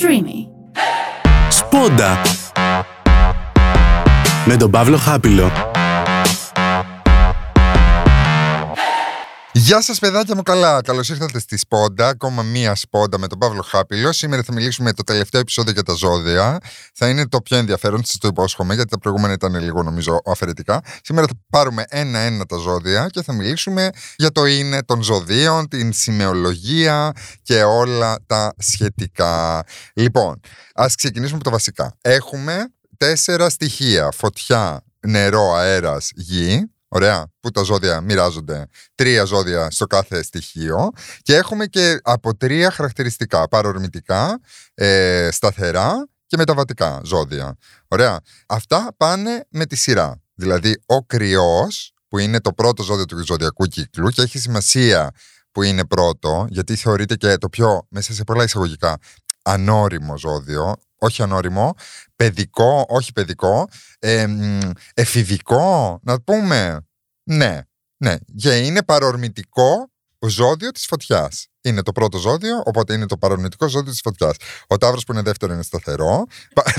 Streamy. Σπόντα με τον Παύλο Χάπιλο. Γεια σας, παιδάκια μου, καλά. Καλώς ήρθατε στη Σπόντα. Ακόμα μία Σπόντα με τον Παύλο Χάπιλο. Σήμερα θα μιλήσουμε το τελευταίο επεισόδιο για τα ζώδια. Θα είναι το πιο ενδιαφέρον, σας το υπόσχομαι, γιατί τα προηγούμενα ήταν λίγο, νομίζω, αφαιρετικά. Σήμερα θα πάρουμε ένα-ένα τα ζώδια και θα μιλήσουμε για το είναι των ζωδίων, την σημεολογία και όλα τα σχετικά. Λοιπόν, ας ξεκινήσουμε από τα βασικά. Έχουμε τέσσερα στοιχεία. Φωτιά, νερό, αέρας, γη. Ωραία, που τα ζώδια μοιράζονται; Τρία ζώδια στο κάθε στοιχείο και έχουμε και από τρία χαρακτηριστικά, παρορμητικά, ε, σταθερά και μεταβατικά ζώδια. Ωραία, αυτά πάνε με τη σειρά. Δηλαδή ο κρυός που είναι το πρώτο ζώδιο του ζωδιακού κύκλου και έχει σημασία που είναι πρώτο γιατί θεωρείται και το πιο, μέσα σε πολλά εισαγωγικά, ανώριμο ζώδιο, όχι ανώριμο, παιδικό, όχι παιδικό, ε, εφηβικό, να πούμε. Ναι, ναι. Και είναι παρορμητικό ζώδιο της φωτιάς. Είναι το πρώτο ζώδιο, οπότε είναι το παρορμητικό ζώδιο της φωτιάς. Ο Ταύρος που είναι δεύτερο είναι σταθερό.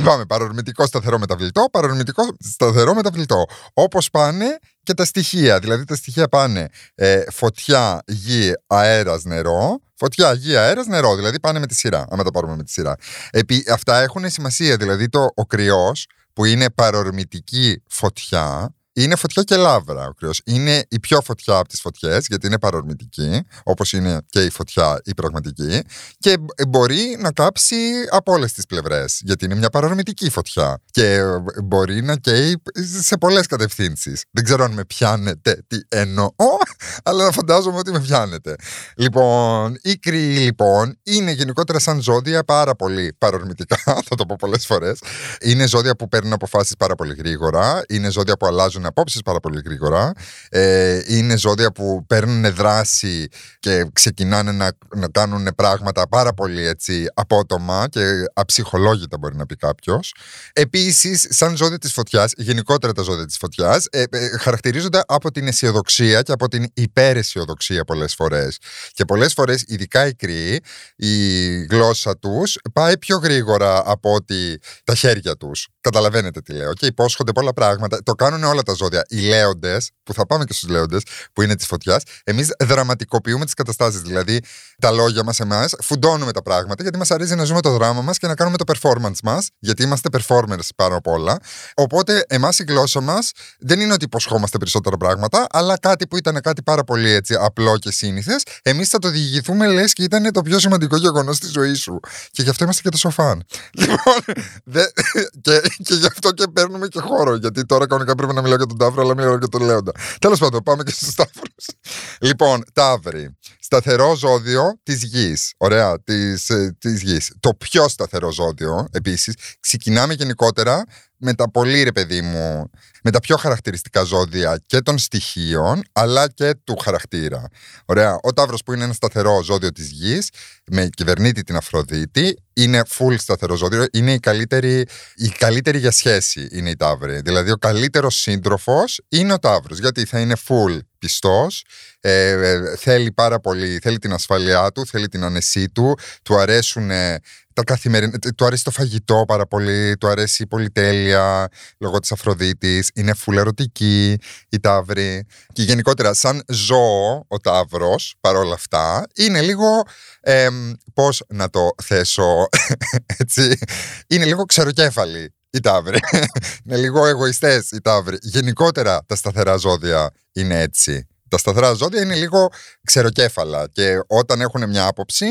Πάμε, παρορμητικό σταθερό μεταβλητό, παρορμητικό σταθερό μεταβλητό. Όπως πάνε και τα στοιχεία. Δηλαδή τα στοιχεία πάνε ε, φωτιά, γη, αέρας, νερό. Φωτιά, γη, αέρας, νερό. Δηλαδή πάνε με τη σειρά, άμα τα πάρουμε με τη σειρά. Επί, αυτά έχουν σημασία. Δηλαδή το, ο κρυός, που είναι παρορμητική φωτιά, είναι φωτιά και λάβρα ο κρυός. Είναι η πιο φωτιά από τις φωτιές, γιατί είναι παρορμητική, όπως είναι και η φωτιά η πραγματική. Και μπορεί να κάψει από όλες τις πλευρές, γιατί είναι μια παρορμητική φωτιά. Και μπορεί να καίει σε πολλές κατευθύνσεις. Δεν ξέρω αν με πιάνετε τι εννοώ, αλλά φαντάζομαι ότι με πιάνετε. Λοιπόν, οι κρύοι λοιπόν είναι γενικότερα σαν ζώδια πάρα πολύ παρορμητικά, θα το πω πολλές φορές. Είναι ζώδια που παίρνουν αποφάσεις πάρα πολύ γρήγορα. Είναι ζώδια που αλλάζουν απόψεις πάρα πολύ γρήγορα. Ε, είναι ζώδια που παίρνουν δράση και ξεκινάνε να, να κάνουν πράγματα πάρα πολύ έτσι απότομα και αψυχολόγητα μπορεί να πει κάποιος. Επίσης, σαν ζώδια της φωτιάς, γενικότερα τα ζώδια της φωτιάς, ε, ε, χαρακτηρίζονται από την αισιοδοξία και από την υπεραισιοδοξία πολλές φορές. Και πολλές φορές, ειδικά οι κρύοι, η γλώσσα τους πάει πιο γρήγορα από ότι τα χέρια τους. Καταλαβαίνετε τι λέω. Και υπόσχονται πολλά πράγματα. Το κάνουν όλα τα ζώδια. Οι λέοντες, που θα πάμε και στους λέοντες, που είναι της φωτιάς, εμείς δραματικοποιούμε τις καταστάσεις. Δηλαδή, τα λόγια μας, εμάς, φουντώνουμε τα πράγματα, γιατί μας αρέσει να ζούμε το δράμα μας και να κάνουμε το performance μας, γιατί είμαστε performers πάνω απ' όλα. Οπότε, εμάς η γλώσσα μας δεν είναι ότι υποσχόμαστε περισσότερα πράγματα, αλλά κάτι που ήταν κάτι πάρα πολύ έτσι απλό και σύνηθες, εμείς θα το διηγηθούμε λες και ήταν το πιο σημαντικό γεγονός στη ζωής σου. Και γι' αυτό είμαστε και τόσο φαν. Λοιπόν, δε, και, και γι' αυτό και παίρνουμε και χώρο, γιατί τώρα κανονικά πρέπει να μιλάω για τον Ταύρο, αλλά μιλάω για τον Λέοντα. Τέλος πάντων, πάμε και στους Ταύρους. Λοιπόν, Ταύρη. Σταθερό ζώδιο της γης. Ωραία, της της γης. Το πιο σταθερό ζώδιο, επίσης. Ξεκινάμε γενικότερα με τα πολύ ρε παιδί μου, με τα πιο χαρακτηριστικά ζώδια και των στοιχείων, αλλά και του χαρακτήρα. Ωραία. Ο Ταύρος που είναι ένα σταθερό ζώδιο της γης, με κυβερνήτη την Αφροδίτη, είναι full σταθερό ζώδιο, είναι η καλύτερη, η καλύτερη για σχέση είναι η Ταύρη. Δηλαδή ο καλύτερος σύντροφος είναι ο Ταύρος, γιατί θα είναι full πιστός, ε, ε, θέλει πάρα πολύ, θέλει την ασφαλειά του, θέλει την ανεσή του, του αρέσουν τα καθημερινά. Του αρέσει το φαγητό πάρα πολύ, του αρέσει η πολυτέλεια λόγω της Αφροδίτης. Είναι φουλερωτική η Ταύρη. Και γενικότερα, σαν ζώο, ο Ταύρος, παρόλα αυτά, είναι λίγο. Ε, Πώς να το θέσω έτσι. Είναι λίγο ξεροκέφαλη η Ταύρη. είναι λίγο εγωιστές οι Ταύροι. Γενικότερα τα σταθερά ζώδια είναι έτσι. Τα σταθερά ζώδια είναι λίγο ξεροκέφαλα και όταν έχουν μια άποψη,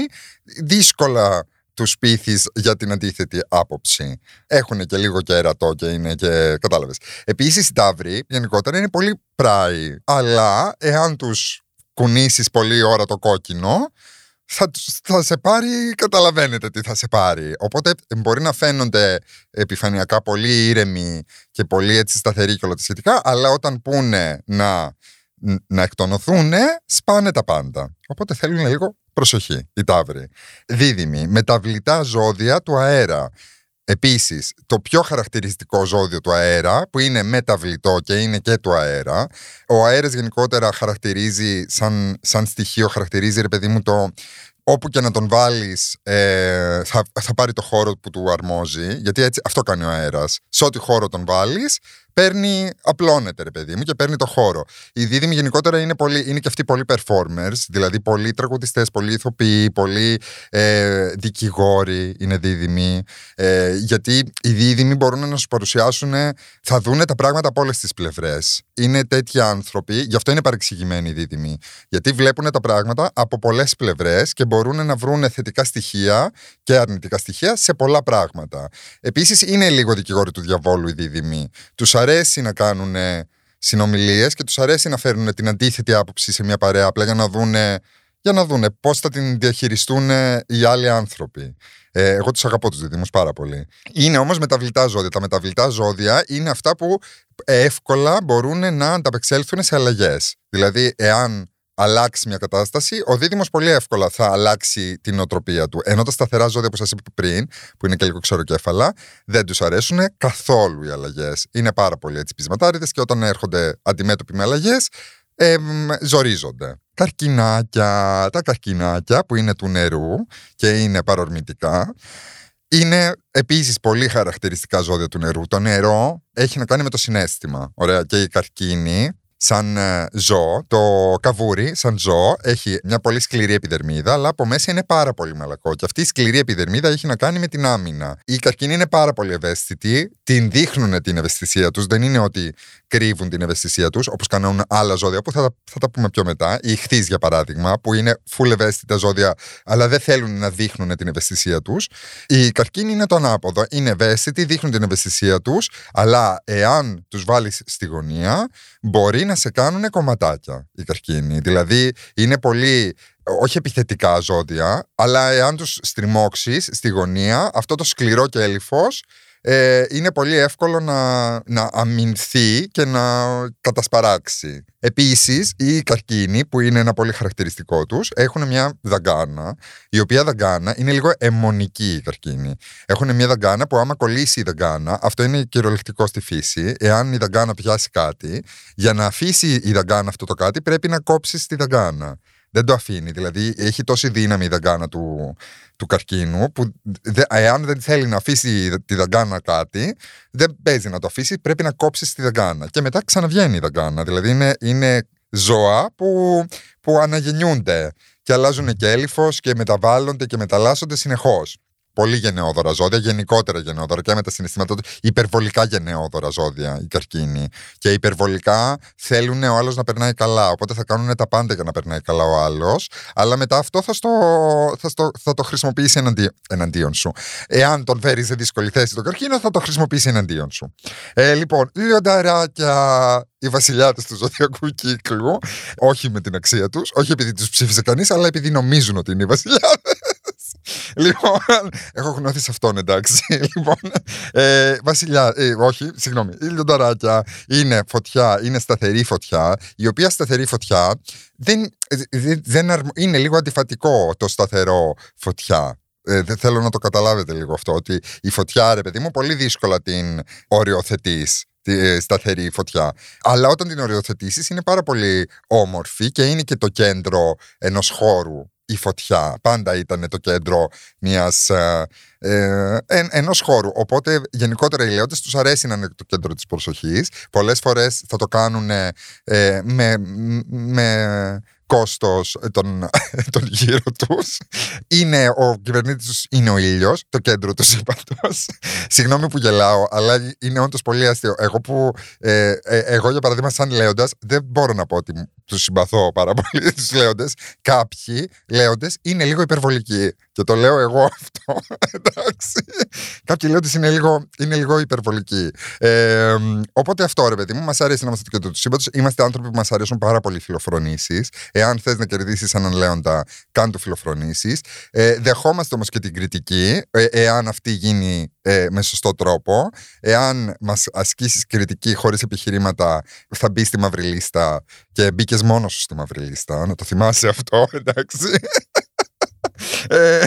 δύσκολα τους πείθεις για την αντίθετη άποψη. Έχουν και λίγο κέρατο και είναι και. Κατάλαβες. Επίσης, οι Ταύροι γενικότερα είναι πολύ πράοι. Αλλά εάν τους κουνήσεις πολύ ώρα το κόκκινο, θα, θα σε πάρει, καταλαβαίνετε τι θα σε πάρει. Οπότε μπορεί να φαίνονται επιφανειακά πολύ ήρεμοι και πολύ έτσι σταθεροί και όλα τα σχετικά, αλλά όταν πούνε να, να εκτονωθούν, σπάνε τα πάντα. Οπότε θέλουν λίγο Προσοχή, η Ταύρη. Δίδυμη, μεταβλητά ζώδια του αέρα. Επίσης, το πιο χαρακτηριστικό ζώδιο του αέρα, που είναι μεταβλητό και είναι και του αέρα. Ο αέρας γενικότερα χαρακτηρίζει, σαν, σαν στοιχείο, χαρακτηρίζει, ρε παιδί μου, το, όπου και να τον βάλεις, ε, θα, θα πάρει το χώρο που του αρμόζει. Γιατί έτσι, αυτό κάνει ο αέρας. Σε ό,τι χώρο τον βάλεις, παίρνει, απλώνεται ρε παιδί μου και παίρνει το χώρο. Οι δίδυμοι γενικότερα είναι, πολύ, είναι και αυτοί πολύ performers, δηλαδή πολλοί τραγουδιστές, πολλοί ηθοποιοί, πολλοί ε, δικηγόροι είναι δίδυμοι. Ε, γιατί οι δίδυμοι μπορούν να σου παρουσιάσουν, θα δούνε τα πράγματα από όλες τις πλευρές. Είναι τέτοιοι άνθρωποι, γι' αυτό είναι παρεξηγημένοι οι δίδυμοι. Γιατί βλέπουν τα πράγματα από πολλές πλευρές και μπορούν να βρουν θετικά στοιχεία και αρνητικά στοιχεία σε πολλά πράγματα. Επίσης, είναι λίγο δικηγόροι του διαβόλου οι δίδυμοι. Τους αρέσει να κάνουν συνομιλίες και τους αρέσει να φέρουν την αντίθετη άποψη σε μια παρέα απλά για να δούνε για να δούνε πώς θα την διαχειριστούν οι άλλοι άνθρωποι. Ε, εγώ τους αγαπώ τους δίδυμου πάρα πολύ. Είναι όμως μεταβλητά ζώδια. Τα μεταβλητά ζώδια είναι αυτά που εύκολα μπορούν να ανταπεξέλθουν σε αλλαγές. Δηλαδή, εάν αλλάξει μια κατάσταση, ο δίδυμος πολύ εύκολα θα αλλάξει την οτροπία του. Ενώ τα σταθερά ζώδια που σας είπα πριν, που είναι και λίγο ξεροκέφαλα, δεν τους αρέσουν καθόλου οι αλλαγές. Είναι πάρα πολύ έτσι πεισματάριδες και όταν έρχονται αντιμέτωποι με αλλαγές, ε, ζορίζονται. Καρκινάκια. Τα καρκινάκια που είναι του νερού και είναι παρορμητικά. Είναι επίσης πολύ χαρακτηριστικά ζώδια του νερού. Το νερό έχει να κάνει με το συνέστημα. Ωραία. Και η καρκίνη σαν ε, ζώο, το καβούρι, σαν ζώο, έχει μια πολύ σκληρή επιδερμίδα, αλλά από μέσα είναι πάρα πολύ μαλακό. Και αυτή η σκληρή επιδερμίδα έχει να κάνει με την άμυνα. Οι καρκίνοι είναι πάρα πολύ ευαίσθητοι, την δείχνουν την ευαισθησία τους. Δεν είναι ότι κρύβουν την ευαισθησία τους, όπως κάνουν άλλα ζώδια, που θα, θα τα πούμε πιο μετά. Οι ηχθεί, για παράδειγμα, που είναι full ευαίσθητα ζώδια, αλλά δεν θέλουν να δείχνουν την ευαισθησία τους. Οι καρκίνοι είναι το ανάποδο. Είναι ευαίσθητοι, δείχνουν την ευαισθησία τους, αλλά εάν τους βάλεις στη γωνία, μπορεί να σε κάνουν κομματάκια οι καρκίνοι. Δηλαδή είναι πολύ όχι επιθετικά ζώδια, αλλά εάν τους στριμώξεις στη γωνία, αυτό το σκληρό και έλιφος ε, είναι πολύ εύκολο να, να αμυνθεί και να κατασπαράξει. Επίσης, οι καρκίνοι, που είναι ένα πολύ χαρακτηριστικό τους, έχουν μια δαγκάνα, η οποία δαγκάνα είναι λίγο αιμονική η καρκίνη. Έχουν μια δαγκάνα που, άμα κολλήσει η δαγκάνα, αυτό είναι κυριολεκτικό στη φύση. Εάν η δαγκάνα πιάσει κάτι, για να αφήσει η δαγκάνα αυτό το κάτι, πρέπει να κόψεις τη δαγκάνα δεν το αφήνει. Δηλαδή έχει τόση δύναμη η δαγκάνα του, του καρκίνου που δε, εάν δεν θέλει να αφήσει τη δαγκάνα κάτι, δεν παίζει να το αφήσει, πρέπει να κόψει τη δαγκάνα. Και μετά ξαναβγαίνει η δαγκάνα. Δηλαδή είναι, είναι ζώα που, που αναγεννιούνται και αλλάζουν και έλυφος και μεταβάλλονται και μεταλλάσσονται συνεχώς πολύ γενναιόδωρα ζώδια, γενικότερα γενναιόδωρα και με τα συναισθήματά του. Υπερβολικά γενναιόδωρα ζώδια οι καρκίνοι. Και υπερβολικά θέλουν ο άλλος να περνάει καλά. Οπότε θα κάνουν τα πάντα για να περνάει καλά ο άλλος. Αλλά μετά αυτό θα, στο, θα, στο, θα το χρησιμοποιήσει εναντί, εναντίον σου. Εάν τον φέρεις σε δύσκολη θέση τον καρκίνο, θα το χρησιμοποιήσει εναντίον σου. Ε, λοιπόν, λιονταράκια, οι βασιλιάτες του ζωδιακού κύκλου, όχι με την αξία τους, όχι επειδή τους ψήφισε κανείς, αλλά επειδή νομίζουν ότι είναι οι βασιλιάτες. Λοιπόν, έχω γνώθει σε αυτόν, εντάξει. Λοιπόν, ε, βασιλιά, ε, όχι, συγγνώμη. Η λιονταράκια είναι φωτιά, είναι σταθερή φωτιά, η οποία σταθερή φωτιά δεν, δεν, είναι λίγο αντιφατικό το σταθερό φωτιά. Ε, δεν θέλω να το καταλάβετε λίγο αυτό, ότι η φωτιά, ρε παιδί μου, πολύ δύσκολα την οριοθετείς τη ε, σταθερή φωτιά. Αλλά όταν την οριοθετήσεις είναι πάρα πολύ όμορφη και είναι και το κέντρο ενός χώρου η φωτιά. Πάντα ήταν το κέντρο μιας, ε, ε ενός χώρου. Οπότε γενικότερα οι λέοντες τους αρέσει να είναι το κέντρο της προσοχής. Πολλές φορές θα το κάνουν ε, με, με κόστος των, των γύρω τους. Είναι ο κυβερνήτης τους είναι ο ήλιος, το κέντρο του σύμπαντος. Συγγνώμη που γελάω, αλλά είναι όντως πολύ αστείο. Εγώ, που, ε, ε, εγώ για παράδειγμα σαν λέοντας δεν μπορώ να πω ότι τους συμπαθώ πάρα πολύ τους λέοντες. Κάποιοι λέοντες είναι λίγο υπερβολικοί. Και το λέω εγώ αυτό. Εντάξει. Κάποιοι λέοντες είναι λίγο, είναι λίγο υπερβολικοί. Ε, οπότε αυτό ρε παιδί μου, μας αρέσει να είμαστε το κέντρο του σύμπαντος. Είμαστε άνθρωποι που μας αρέσουν πάρα πολύ φιλοφρονήσεις. Εάν θες να κερδίσεις έναν λέοντα, κάν του φιλοφρονήσεις. Ε, δεχόμαστε όμως και την κριτική, ε, εάν αυτή γίνει ε, με σωστό τρόπο. Εάν μας ασκήσεις κριτική χωρίς επιχειρήματα, θα μπεις στη μαύρη λίστα και μπήκες μόνος σου στη μαύρη λίστα. Να το θυμάσαι αυτό, εντάξει. Ε,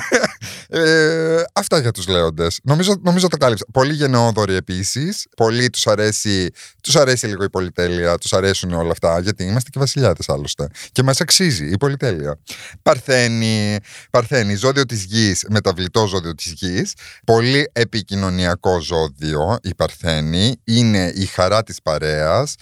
ε, Αυτά για τους λέοντες. Νομίζω, νομίζω το κάλυψα. Πολύ γενναιόδοροι επίσης. Πολύ τους αρέσει, τους αρέσει λίγο η πολυτέλεια. Τους αρέσουν όλα αυτά. Γιατί είμαστε και βασιλιάδες άλλωστε. Και μας αξίζει η πολυτέλεια. Παρθένη, Παρθένη ζώδιο της γης, μεταβλητό ζώδιο της γης. Πολύ επικοινωνιακό ζώδιο η Παρθένη. Είναι η χαρά της παρέας.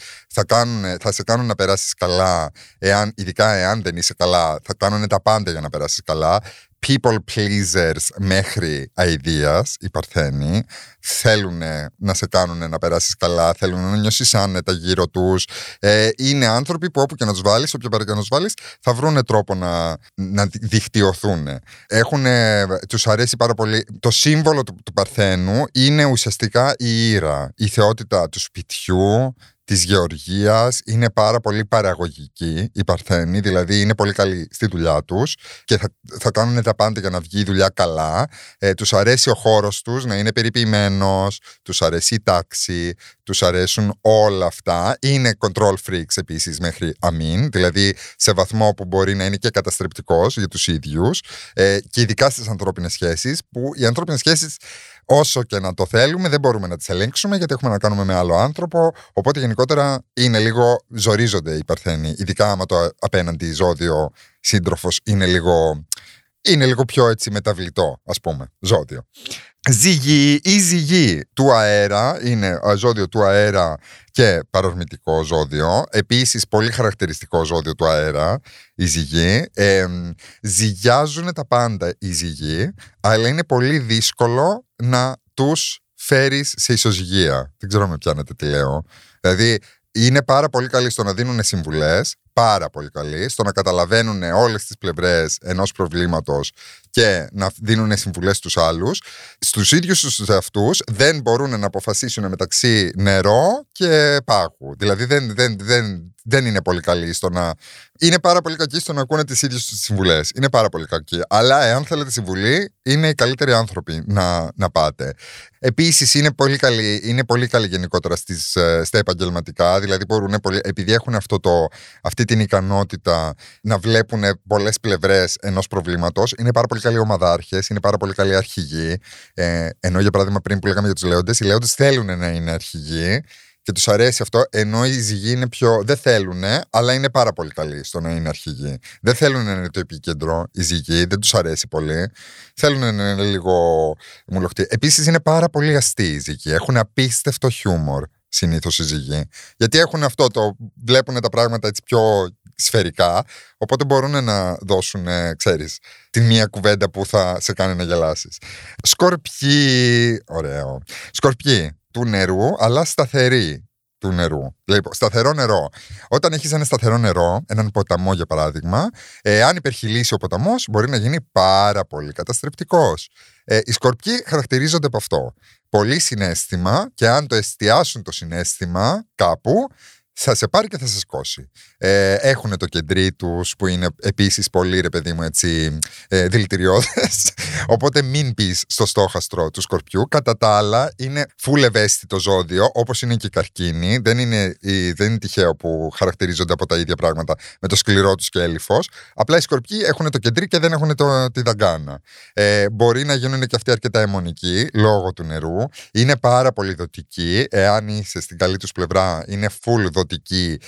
Θα, θα σε κάνουν να περάσεις καλά, εάν, ειδικά εάν δεν είσαι καλά. Θα κάνουν τα πάντα για να περάσεις καλά people pleasers μέχρι αηδίας, οι Παρθένοι, θέλουν να σε κάνουν να περάσεις καλά, θέλουν να νιώσεις άνετα γύρω τους. Ε, είναι άνθρωποι που όπου και να τους βάλεις, όποια πέρα και να τους βάλεις, θα βρουν τρόπο να, να δικτυωθούν. Έχουν, τους αρέσει πάρα πολύ. Το σύμβολο του, του Παρθένου είναι ουσιαστικά η ήρα, η θεότητα του σπιτιού, της γεωργίας είναι πάρα πολύ παραγωγική η Παρθένη, δηλαδή είναι πολύ καλή στη δουλειά τους και θα, θα κάνουν τα πάντα για να βγει η δουλειά καλά. Ε, τους αρέσει ο χώρος τους να είναι περιποιημένος, τους αρέσει η τάξη, τους αρέσουν όλα αυτά. Είναι control freaks επίσης μέχρι αμήν, δηλαδή σε βαθμό που μπορεί να είναι και καταστρεπτικός για τους ίδιους ε, και ειδικά στις ανθρώπινες σχέσεις που οι ανθρώπινες σχέσεις όσο και να το θέλουμε, δεν μπορούμε να τις ελέγξουμε γιατί έχουμε να κάνουμε με άλλο άνθρωπο. Οπότε γενικότερα είναι λίγο ζορίζονται οι Παρθένοι. Ειδικά άμα το απέναντι ζώδιο σύντροφος είναι λίγο. Είναι λίγο πιο έτσι μεταβλητό, ας πούμε, ζώδιο. Ζυγή ή ζυγή του αέρα, είναι ζώδιο του αέρα και παρορμητικό ζώδιο. Επίσης πολύ χαρακτηριστικό ζώδιο του αέρα, η ζυγή. Ε, ζυγιάζουν τα πάντα οι ζυγοί, αλλά είναι πολύ δύσκολο να τους φέρεις σε ισοζυγία. Δεν ξέρω με πιάνετε τι λέω. Δηλαδή είναι πάρα πολύ καλοί στο να δίνουν συμβουλές, πάρα πολύ καλοί, στο να καταλαβαίνουν όλες τις πλευρές ενός προβλήματος και να δίνουν συμβουλές στους άλλους. Στους ίδιους τους αυτούς δεν μπορούν να αποφασίσουν μεταξύ νερό και πάγου. Δηλαδή δεν, δεν, δεν, δεν είναι πολύ καλοί στο να είναι πάρα πολύ κακοί στο να ακούνε τις ίδιες τους συμβουλές. Είναι πάρα πολύ κακοί. Αλλά εάν θέλετε συμβουλή, είναι οι καλύτεροι άνθρωποι να, να πάτε. Επίσης, είναι πολύ καλή, είναι πολύ καλή γενικότερα στις, ε, στα επαγγελματικά. Δηλαδή, μπορούν πολύ, επειδή έχουν αυτό το, αυτή την ικανότητα να βλέπουν πολλές πλευρές ενός προβλήματος, είναι πάρα πολύ καλοί ομαδάρχες, είναι πάρα πολύ καλοί αρχηγοί. Ε, ενώ, για παράδειγμα, πριν που λέγαμε για τους Λέοντες, οι Λέοντες θέλουν να είναι αρχηγοί και τους αρέσει αυτό, ενώ οι ζυγοί είναι πιο. Δεν θέλουν, αλλά είναι πάρα πολύ καλοί στο να είναι αρχηγοί. Δεν θέλουν να είναι το επίκεντρο οι ζυγοί, δεν τους αρέσει πολύ. Θέλουν να είναι λίγο μουλοχτοί. Επίσης είναι πάρα πολύ αστεί οι ζυγοί. Έχουν απίστευτο χιούμορ συνήθως οι ζυγοί. Γιατί έχουν αυτό το. Βλέπουν τα πράγματα έτσι πιο σφαιρικά, οπότε μπορούν να δώσουν, ξέρεις, την μία κουβέντα που θα σε κάνει να γελάσεις. Σκορπιοί, ωραίο. Σκορπιοί, του νερού, αλλά σταθερή του νερού. Λοιπόν, σταθερό νερό. Όταν έχεις ένα σταθερό νερό, έναν ποταμό για παράδειγμα, ε, αν υπερχιλήσει ο ποταμός, μπορεί να γίνει πάρα πολύ καταστρεπτικός. Ε, οι σκορπιοί χαρακτηρίζονται από αυτό. Πολύ συνέστημα και αν το εστιάσουν το συνέστημα κάπου, θα σε πάρει και θα σε σκώσει. Ε, έχουν το κεντρί τους που είναι επίσης πολύ ρε παιδί μου έτσι ε, δηλητηριώδες. Οπότε μην πεις στο στόχαστρο του σκορπιού. Κατά τα άλλα, είναι full ευαίσθητο ζώδιο, όπως είναι και η καρκίνη. Δεν είναι, δεν είναι τυχαίο που χαρακτηρίζονται από τα ίδια πράγματα με το σκληρό τους και έλυφος. Απλά οι σκορπιοί έχουν το κεντρί και δεν έχουν το, τη δαγκάνα. Ε, μπορεί να γίνουν και αυτοί αρκετά αιμονικοί λόγω του νερού. Είναι πάρα πολύ δοτικοί. Εάν είσαι στην καλή τους πλευρά, είναι full δοτικοί και,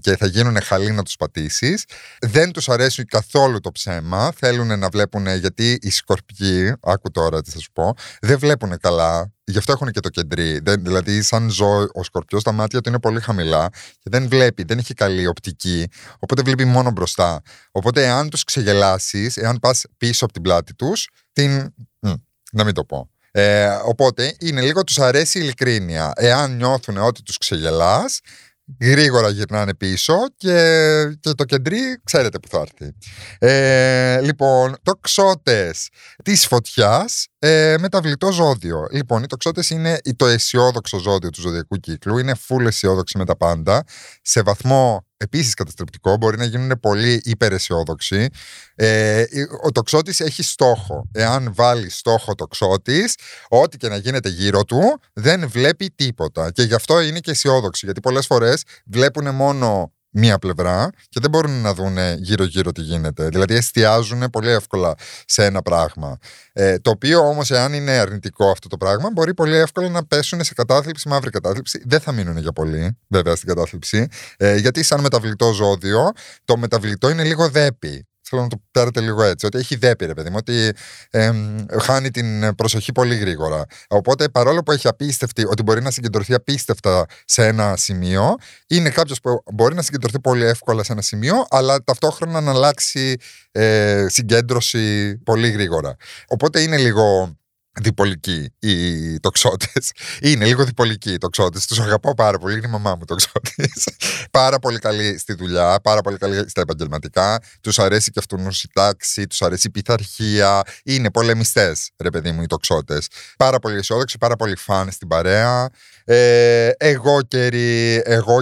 και θα γίνουν χαλή να τους πατήσεις. Δεν τους αρέσει καθόλου το ψέμα. Θέλουν να βλέπουν, γιατί οι σκορπιοί, άκου τώρα τι θα σου πω, δεν βλέπουν καλά. Γι' αυτό έχουν και το κεντρί. Δεν, δηλαδή, σαν ζω, ο σκορπιός, τα μάτια του είναι πολύ χαμηλά και δεν βλέπει, δεν έχει καλή οπτική. Οπότε βλέπει μόνο μπροστά. Οπότε, εάν τους ξεγελάσεις, εάν πας πίσω από την πλάτη τους, την. να μην το πω. Ε, οπότε είναι λίγο τους αρέσει η ειλικρίνεια. Εάν νιώθουν ότι τους ξεγελάς, γρήγορα γυρνάνε πίσω και, και το κεντρί ξέρετε που θα έρθει. Ε, λοιπόν, τοξότες της φωτιάς ε, μεταβλητό ζώδιο. Λοιπόν, οι τοξότες είναι το αισιόδοξο ζώδιο του ζωδιακού κύκλου, είναι full αισιόδοξοι με τα πάντα, σε βαθμό επίσης καταστρεπτικό, μπορεί να γίνουν πολύ υπεραισιόδοξοι. Ε, ο τοξότης έχει στόχο. Εάν βάλει στόχο τοξότης, ό,τι και να γίνεται γύρω του, δεν βλέπει τίποτα. Και γι' αυτό είναι και αισιόδοξοι. Γιατί πολλές φορές βλέπουν μόνο μία πλευρά και δεν μπορούν να δουν γύρω-γύρω τι γίνεται. Δηλαδή εστιάζουν πολύ εύκολα σε ένα πράγμα. Ε, το οποίο όμως, εάν είναι αρνητικό αυτό το πράγμα, μπορεί πολύ εύκολα να πέσουν σε κατάθλιψη, μαύρη κατάθλιψη. Δεν θα μείνουν για πολύ, βέβαια, στην κατάθλιψη. Ε, γιατί, σαν μεταβλητό ζώδιο, το μεταβλητό είναι λίγο δέπη. Θέλω να το πάρετε λίγο έτσι. Ότι έχει δέπη, ρε παιδί μου, ότι ε, χάνει την προσοχή πολύ γρήγορα. Οπότε, παρόλο που έχει απίστευτη, ότι μπορεί να συγκεντρωθεί απίστευτα σε ένα σημείο, είναι κάποιος που μπορεί να συγκεντρωθεί πολύ εύκολα σε ένα σημείο, αλλά ταυτόχρονα να αλλάξει ε, συγκέντρωση πολύ γρήγορα. Οπότε είναι λίγο διπολικοί οι τοξότε. Είναι λίγο διπολικοί οι τοξότε. Τους αγαπάω πάρα πολύ. Είναι η μαμά μου τοξότης. πάρα πολύ καλή στη δουλειά, πάρα πολύ καλή στα επαγγελματικά. Τους αρέσει και αυτού η τάξη, τους αρέσει η πειθαρχία. Είναι πολεμιστές, ρε παιδί μου, οι τοξότες. Πάρα πολύ αισιόδοξοι, πάρα πολύ φαν στην παρέα. Ε, εγώ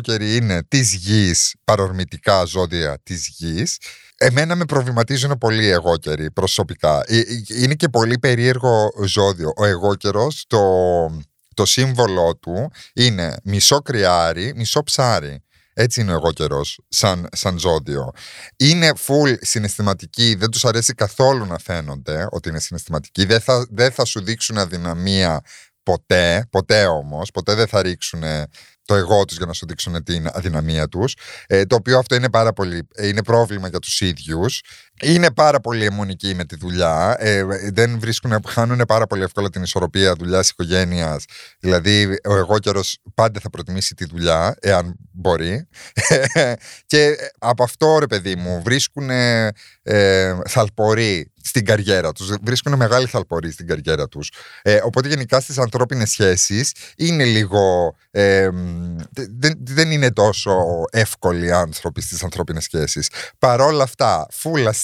καιροί είναι της γης, παρορμητικά ζώδια της γης. Εμένα με προβληματίζουν πολύ οι εγώκεροι προσωπικά. Ε, ε, είναι και πολύ περίεργο ζώδιο. Ο εγώκερος, το, το σύμβολό του είναι μισό κρυάρι, μισό ψάρι. Έτσι είναι ο εγώ σαν, σαν ζώδιο. Είναι full συναισθηματικοί, δεν τους αρέσει καθόλου να φαίνονται ότι είναι συναισθηματικοί. Δεν θα, δεν θα σου δείξουν αδυναμία ποτέ, ποτέ όμως, ποτέ δεν θα ρίξουν το εγώ τους για να σου δείξουν την αδυναμία τους. Ε, το οποίο αυτό είναι πάρα πολύ είναι πρόβλημα για τους ίδιους είναι πάρα πολύ αιμονικοί με τη δουλειά ε, δεν βρίσκουν, χάνουν πάρα πολύ εύκολα την ισορροπία δουλειάς οικογένειας. δηλαδή ο εγώ καιρος πάντα θα προτιμήσει τη δουλειά εάν μπορεί και από αυτό ρε παιδί μου βρίσκουν ε, θαλπορεί στην καριέρα τους, βρίσκουν μεγάλη θαλπορή στην καριέρα τους. Ε, οπότε γενικά στις ανθρώπινες σχέσεις είναι λίγο, ε, δεν, δεν είναι τόσο εύκολοι άνθρωποι στις ανθρώπινες σχέσεις. Παρόλα αυτά,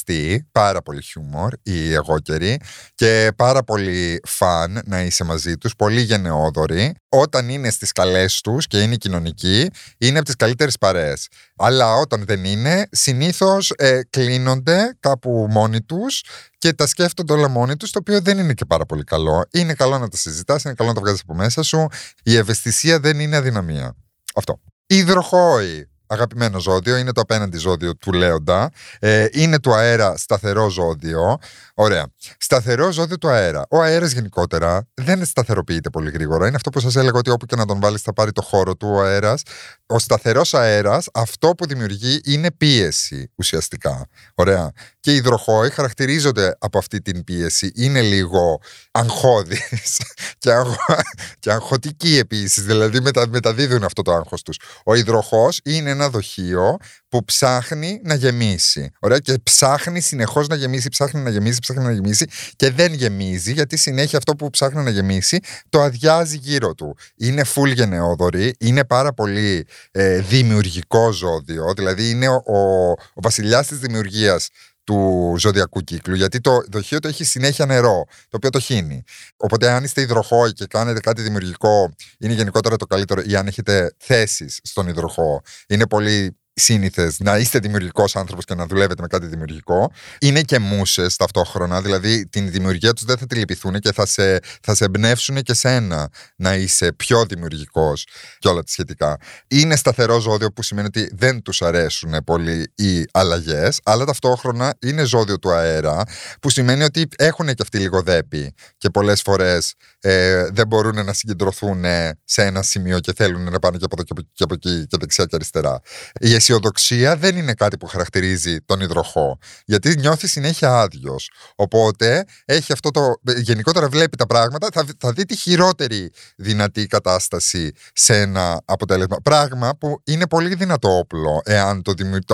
φουλαστή, πάρα πολύ χιούμορ οι εγώκεροι και πάρα πολύ φαν να είσαι μαζί τους, πολύ γενναιόδοροι. Όταν είναι στις καλές τους και είναι κοινωνικοί, είναι από τις καλύτερες παρέες. Αλλά όταν δεν είναι, συνήθως ε, κλείνονται κάπου μόνοι τους και τα σκέφτονται όλα μόνοι τους, το οποίο δεν είναι και πάρα πολύ καλό. Είναι καλό να τα συζητάς, είναι καλό να τα βγάζεις από μέσα σου. Η ευαισθησία δεν είναι αδυναμία. Αυτό. Υδροχόη αγαπημένο ζώδιο, είναι το απέναντι ζώδιο του Λέοντα. Ε, είναι του αέρα σταθερό ζώδιο. Ωραία. Σταθερό ζώδιο του αέρα. Ο αέρας γενικότερα δεν σταθεροποιείται πολύ γρήγορα. Είναι αυτό που σας έλεγα ότι όπου και να τον βάλεις θα πάρει το χώρο του ο αέρας. Ο σταθερός αέρας, αυτό που δημιουργεί είναι πίεση ουσιαστικά. Ωραία. Και οι υδροχόοι χαρακτηρίζονται από αυτή την πίεση. Είναι λίγο αγχώδεις και, αγχω... και αγχωτικοί επίσης. Δηλαδή μεταδίδουν αυτό το άγχος τους. Ο υδροχός είναι ένα δοχείο που ψάχνει να γεμίσει. Ωραία, και ψάχνει συνεχώς να γεμίσει, ψάχνει να γεμίσει, ψάχνει να γεμίσει και δεν γεμίζει γιατί συνέχεια αυτό που ψάχνει να γεμίσει το αδειάζει γύρω του. Είναι full γενναιόδορη, είναι πάρα πολύ ε, δημιουργικό ζώδιο, δηλαδή είναι ο, ο, ο βασιλιάς της δημιουργίας του ζωδιακού κύκλου, γιατί το δοχείο το έχει συνέχεια νερό, το οποίο το χύνει. Οπότε, αν είστε υδροχόοι και κάνετε κάτι δημιουργικό, είναι γενικότερα το καλύτερο, ή αν έχετε θέσεις στον υδροχό, είναι πολύ σύνηθες να είστε δημιουργικός άνθρωπος και να δουλεύετε με κάτι δημιουργικό. Είναι και μουσες ταυτόχρονα, δηλαδή την δημιουργία τους δεν θα τη λυπηθούν και θα σε, θα σε εμπνεύσουν και σένα να είσαι πιο δημιουργικός και όλα τα σχετικά. Είναι σταθερό ζώδιο που σημαίνει ότι δεν τους αρέσουν πολύ οι αλλαγές, αλλά ταυτόχρονα είναι ζώδιο του αέρα, που σημαίνει ότι έχουν και αυτοί λίγο δέπη και πολλές φορές ε, δεν μπορούν να συγκεντρωθούν σε ένα σημείο και θέλουν να πάνε και από εδώ και από εκεί και δεξιά και αριστερά. Η αισιοδοξία δεν είναι κάτι που χαρακτηρίζει τον υδροχό, γιατί νιώθει συνέχεια άδειος. Οπότε έχει αυτό το. Γενικότερα βλέπει τα πράγματα, θα, θα δει τη χειρότερη δυνατή κατάσταση σε ένα αποτέλεσμα. Πράγμα που είναι πολύ δυνατό όπλο, εάν το δημιουργεί.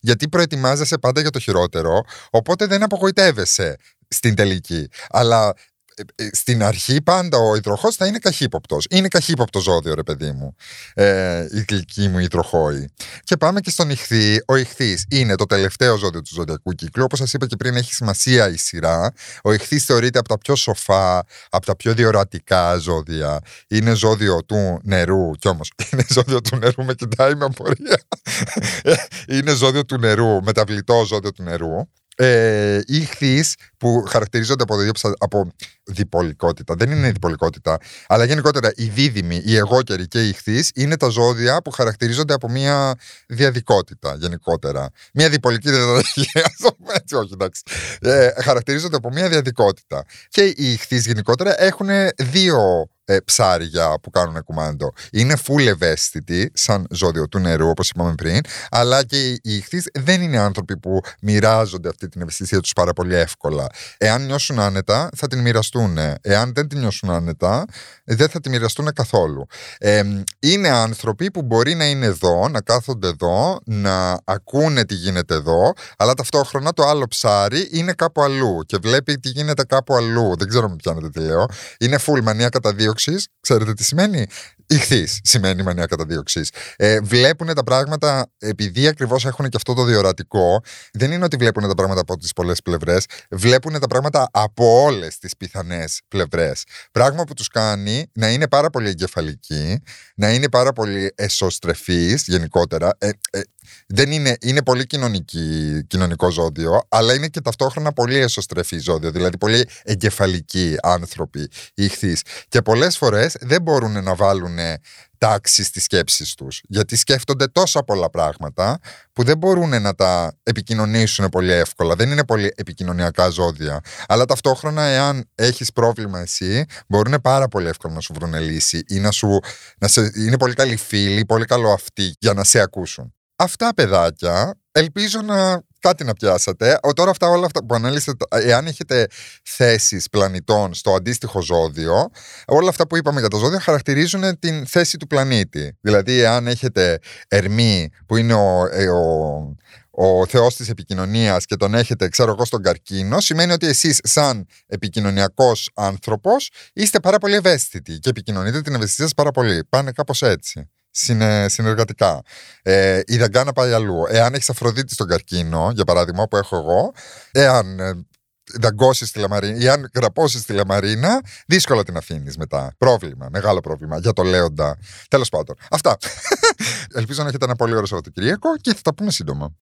Γιατί προετοιμάζεσαι πάντα για το χειρότερο, οπότε δεν απογοητεύεσαι στην τελική. Αλλά ε, ε, στην αρχή πάντα ο υδροχός θα είναι καχύποπτος. Είναι καχύποπτο ζώδιο, ρε παιδί μου. Ε, η γλυκή μου υδροχόη. Και πάμε και στον ηχθή. Ο ηχθής είναι το τελευταίο ζώδιο του ζωδιακού κύκλου. Όπως σας είπα και πριν, έχει σημασία η σειρά. Ο ηχθής θεωρείται από τα πιο σοφά, από τα πιο διορατικά ζώδια. Είναι ζώδιο του νερού. Κι όμως είναι ζώδιο του νερού, με κοιτάει με απορία. είναι ζώδιο του νερού, μεταβλητό ζώδιο του νερού. Ε, οι ηχθείς που χαρακτηρίζονται από, δύο, από διπολικότητα. Δεν είναι διπολικότητα, αλλά γενικότερα οι δίδυμοι, οι εγώκεροι και οι ηχθείς είναι τα ζώδια που χαρακτηρίζονται από μια διαδικότητα γενικότερα. Μια διπολική διαδικασία, έτσι όχι εντάξει. Ε, χαρακτηρίζονται από μια διαδικότητα. Και οι ηχθείς γενικότερα έχουν δύο ε, ψάρια που κάνουν κουμάντο. Είναι full ευαίσθητοι, σαν ζώδιο του νερού, όπως είπαμε πριν, αλλά και οι ηχθείς δεν είναι άνθρωποι που μοιράζονται αυτή την ευαισθησία τους πάρα πολύ εύκολα. Εάν νιώσουν άνετα, θα την μοιραστούν. Εάν δεν την νιώσουν άνετα, δεν θα τη μοιραστούν καθόλου. Ε, είναι άνθρωποι που μπορεί να είναι εδώ, να κάθονται εδώ, να ακούνε τι γίνεται εδώ, αλλά ταυτόχρονα το άλλο ψάρι είναι κάπου αλλού και βλέπει τι γίνεται κάπου αλλού. Δεν ξέρω με πιάνετε τι λέω. Είναι full μανία καταδίωξη Ξέρετε τι σημαίνει; Ηχθείς σημαίνει μανία καταδίωξη. Ε, βλέπουν τα πράγματα επειδή ακριβώς έχουν και αυτό το διορατικό. Δεν είναι ότι βλέπουν τα πράγματα από τις πολλές πλευρές. Βλέπουν τα πράγματα από όλες τις πιθανές πλευρές. Πράγμα που τους κάνει να είναι πάρα πολύ εγκεφαλικοί, να είναι πάρα πολύ εσωστρεφείς γενικότερα. Ε, ε, δεν είναι, είναι πολύ κοινωνική, κοινωνικό ζώδιο, αλλά είναι και ταυτόχρονα πολύ εσωστρεφή ζώδιο, δηλαδή πολύ εγκεφαλικοί άνθρωποι, ηχθείς. Και πολλές φορές δεν μπορούν να βάλουν τάξη στις σκέψεις τους, γιατί σκέφτονται τόσα πολλά πράγματα που δεν μπορούν να τα επικοινωνήσουν πολύ εύκολα. Δεν είναι πολύ επικοινωνιακά ζώδια. Αλλά ταυτόχρονα, εάν έχεις πρόβλημα εσύ, μπορούν πάρα πολύ εύκολα να σου βρουν λύση ή να σου. Να σε, είναι πολύ καλοί φίλοι, πολύ καλό αυτοί για να σε ακούσουν. Αυτά παιδάκια, ελπίζω να κάτι να πιάσατε. Ο, τώρα αυτά όλα αυτά που ανέλησατε, εάν έχετε θέσεις πλανητών στο αντίστοιχο ζώδιο, όλα αυτά που είπαμε για τα ζώδια χαρακτηρίζουν την θέση του πλανήτη. Δηλαδή, εάν έχετε Ερμή, που είναι ο, ε, ο, ο θεός της επικοινωνίας και τον έχετε, ξέρω εγώ, στον καρκίνο, σημαίνει ότι εσείς σαν επικοινωνιακός άνθρωπος είστε πάρα πολύ ευαίσθητοι και επικοινωνείτε την ευαισθησία σας πάρα πολύ. Πάνε κάπως έτσι συνεργατικά. Ε, η Δαγκάνα πάει αλλού. Εάν έχεις Αφροδίτη στον καρκίνο, για παράδειγμα, που έχω εγώ, εάν ε, δαγκώσεις τη λαμαρίνα ή αν γραπώσεις τη λαμαρίνα, δύσκολα την αφήνεις μετά. Πρόβλημα, μεγάλο πρόβλημα για το λέοντα. Τέλος πάντων. Αυτά. Ελπίζω να έχετε ένα πολύ ωραίο Σαββατοκύριακο και θα τα πούμε σύντομα.